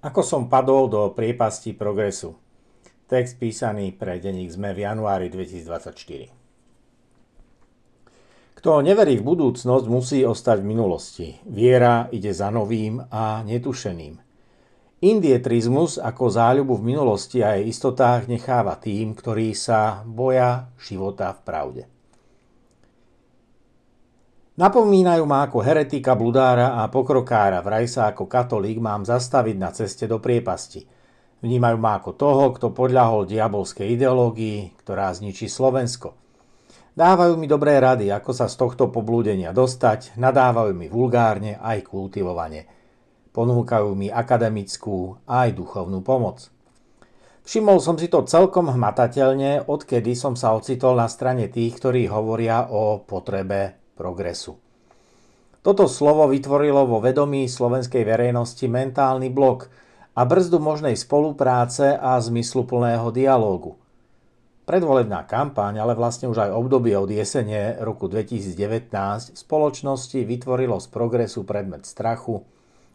Ako som padol do priepasti progresu. Text písaný pre denník ZME v januári 2024. Kto neverí v budúcnosť, musí ostať v minulosti. Viera ide za novým a netušeným. Indietrizmus ako záľubu v minulosti a jej istotách necháva tým, ktorí sa boja života v pravde. Napomínajú ma ako heretika, bludára a pokrokára. Vraj sa ako katolík mám zastaviť na ceste do priepasti. Vnímajú ma ako toho, kto podľahol diabolskej ideológii, ktorá zničí Slovensko. Dávajú mi dobré rady, ako sa z tohto poblúdenia dostať, nadávajú mi vulgárne aj kultivovane. Ponúkajú mi akademickú aj duchovnú pomoc. Všimol som si to celkom hmatateľne, odkedy som sa ocitol na strane tých, ktorí hovoria o potrebe progresu. Toto slovo vytvorilo vo vedomí slovenskej verejnosti mentálny blok a brzdu možnej spolupráce a zmysluplného dialógu. Predvolebná kampaň, ale vlastne už aj obdobie od jesene roku 2019 v spoločnosti vytvorilo z progresu predmet strachu,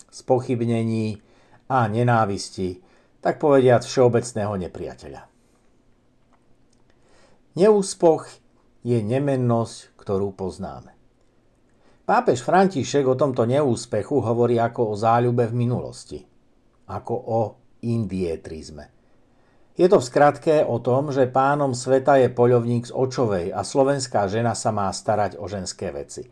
spochybnení a nenávisti, tak povediať všeobecného nepriateľa. Neúspoch je nemennosť, ktorú poznáme. Pápež František o tomto neúspechu hovorí ako o záľube v minulosti, ako o indietrizme. Je to v skratke o tom, že pánom sveta je poľovník z očovej a slovenská žena sa má starať o ženské veci.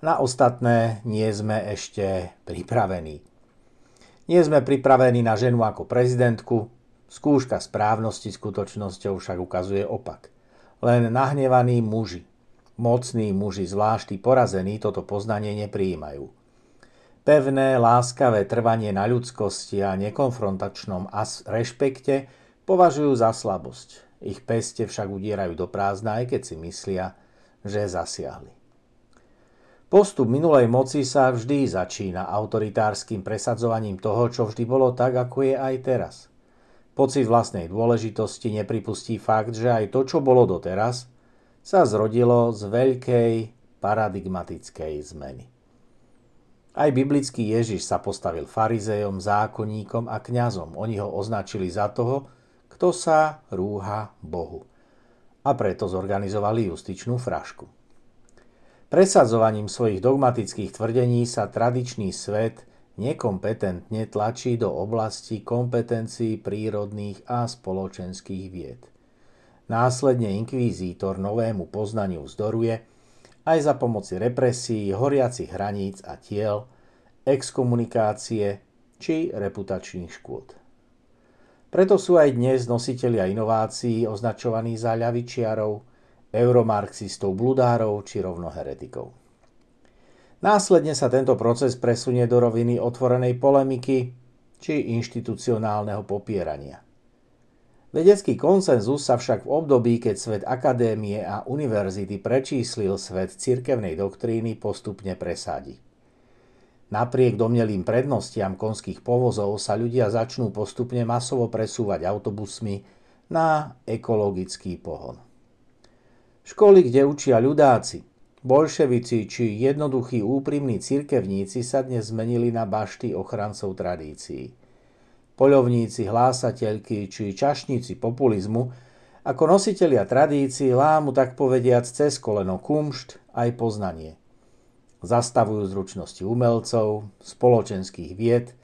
Na ostatné nie sme ešte pripravení. Nie sme pripravení na ženu ako prezidentku, skúška správnosti skutočnosťou však ukazuje opak. Len nahnevaní muži, Mocní muži, zvlášť porazení, toto poznanie neprijímajú. Pevné, láskavé trvanie na ľudskosti a nekonfrontačnom rešpekte považujú za slabosť. Ich peste však udierajú do prázdna, aj keď si myslia, že zasiahli. Postup minulej moci sa vždy začína autoritárskym presadzovaním toho, čo vždy bolo tak, ako je aj teraz. Pocit vlastnej dôležitosti nepripustí fakt, že aj to, čo bolo doteraz, sa zrodilo z veľkej paradigmatickej zmeny. Aj biblický Ježiš sa postavil farizejom, zákonníkom a kňazom. Oni ho označili za toho, kto sa rúha Bohu. A preto zorganizovali justičnú frašku. Presadzovaním svojich dogmatických tvrdení sa tradičný svet nekompetentne tlačí do oblasti kompetencií prírodných a spoločenských vied. Následne inkvizítor novému poznaniu vzdoruje aj za pomoci represí, horiacich hraníc a tiel, exkomunikácie či reputačných škôd. Preto sú aj dnes nositelia inovácií označovaní za ľavičiarov, euromarxistov, bludárov či rovno heretikov. Následne sa tento proces presunie do roviny otvorenej polemiky či inštitucionálneho popierania – Vedecký konsenzus sa však v období, keď svet akadémie a univerzity prečíslil svet cirkevnej doktríny, postupne presadí. Napriek domnelým prednostiam konských povozov sa ľudia začnú postupne masovo presúvať autobusmi na ekologický pohon. Školy, kde učia ľudáci, bolševici či jednoduchí úprimní cirkevníci sa dnes zmenili na bašty ochrancov tradícií poľovníci, hlásateľky či čašníci populizmu, ako nositelia tradícií lámu tak povediac cez koleno kumšt aj poznanie. Zastavujú zručnosti umelcov, spoločenských vied,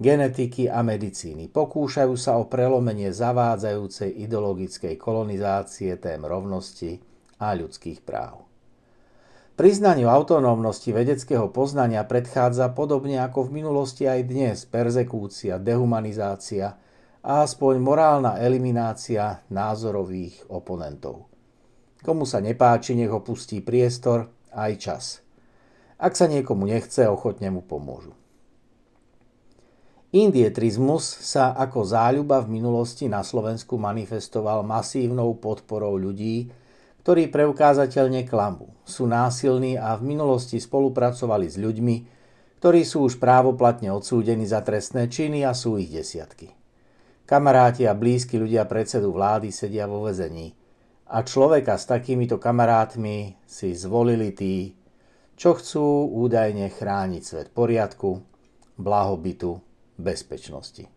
genetiky a medicíny. Pokúšajú sa o prelomenie zavádzajúcej ideologickej kolonizácie tém rovnosti a ľudských práv. Priznaniu autonómnosti vedeckého poznania predchádza podobne ako v minulosti aj dnes persekúcia, dehumanizácia a aspoň morálna eliminácia názorových oponentov. Komu sa nepáči, nech opustí priestor aj čas. Ak sa niekomu nechce, ochotne mu pomôžu. Indietrizmus sa ako záľuba v minulosti na Slovensku manifestoval masívnou podporou ľudí, ktorí preukázateľne klambu, sú násilní a v minulosti spolupracovali s ľuďmi, ktorí sú už právoplatne odsúdení za trestné činy a sú ich desiatky. Kamaráti a blízki ľudia predsedu vlády sedia vo vezení a človeka s takýmito kamarátmi si zvolili tí, čo chcú údajne chrániť svet poriadku, blahobytu, bezpečnosti.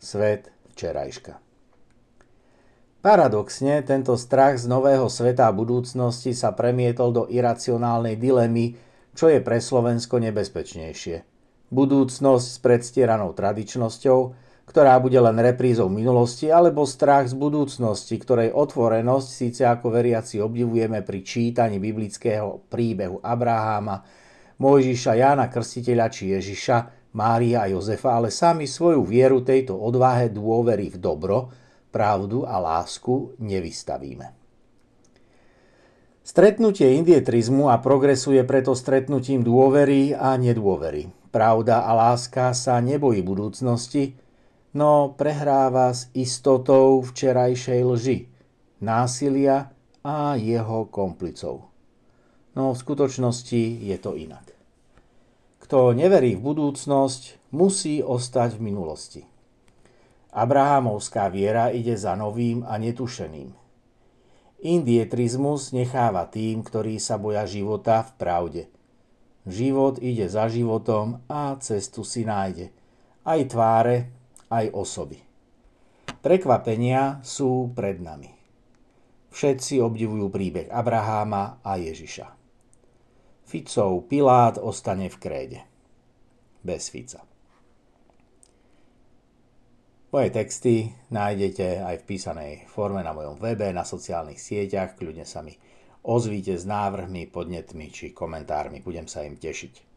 Svet včerajška. Paradoxne, tento strach z nového sveta a budúcnosti sa premietol do iracionálnej dilemy, čo je pre Slovensko nebezpečnejšie. Budúcnosť s predstieranou tradičnosťou, ktorá bude len reprízou minulosti, alebo strach z budúcnosti, ktorej otvorenosť síce ako veriaci obdivujeme pri čítaní biblického príbehu Abraháma, Mojžiša, Jána Krstiteľa či Ježiša, Mária a Jozefa, ale sami svoju vieru tejto odvahe dôvery v dobro, pravdu a lásku nevystavíme. Stretnutie indietrizmu a progresu je preto stretnutím dôvery a nedôvery. Pravda a láska sa nebojí budúcnosti, no prehráva s istotou včerajšej lži, násilia a jeho komplicov. No v skutočnosti je to inak. Kto neverí v budúcnosť, musí ostať v minulosti. Abrahamovská viera ide za novým a netušeným. Indietrizmus necháva tým, ktorí sa boja života v pravde. Život ide za životom a cestu si nájde. Aj tváre, aj osoby. Prekvapenia sú pred nami. Všetci obdivujú príbeh Abraháma a Ježiša. Ficov Pilát ostane v kréde. Bez Fica. Moje texty nájdete aj v písanej forme na mojom webe, na sociálnych sieťach. Kľudne sa mi ozvíte s návrhmi, podnetmi či komentármi. Budem sa im tešiť.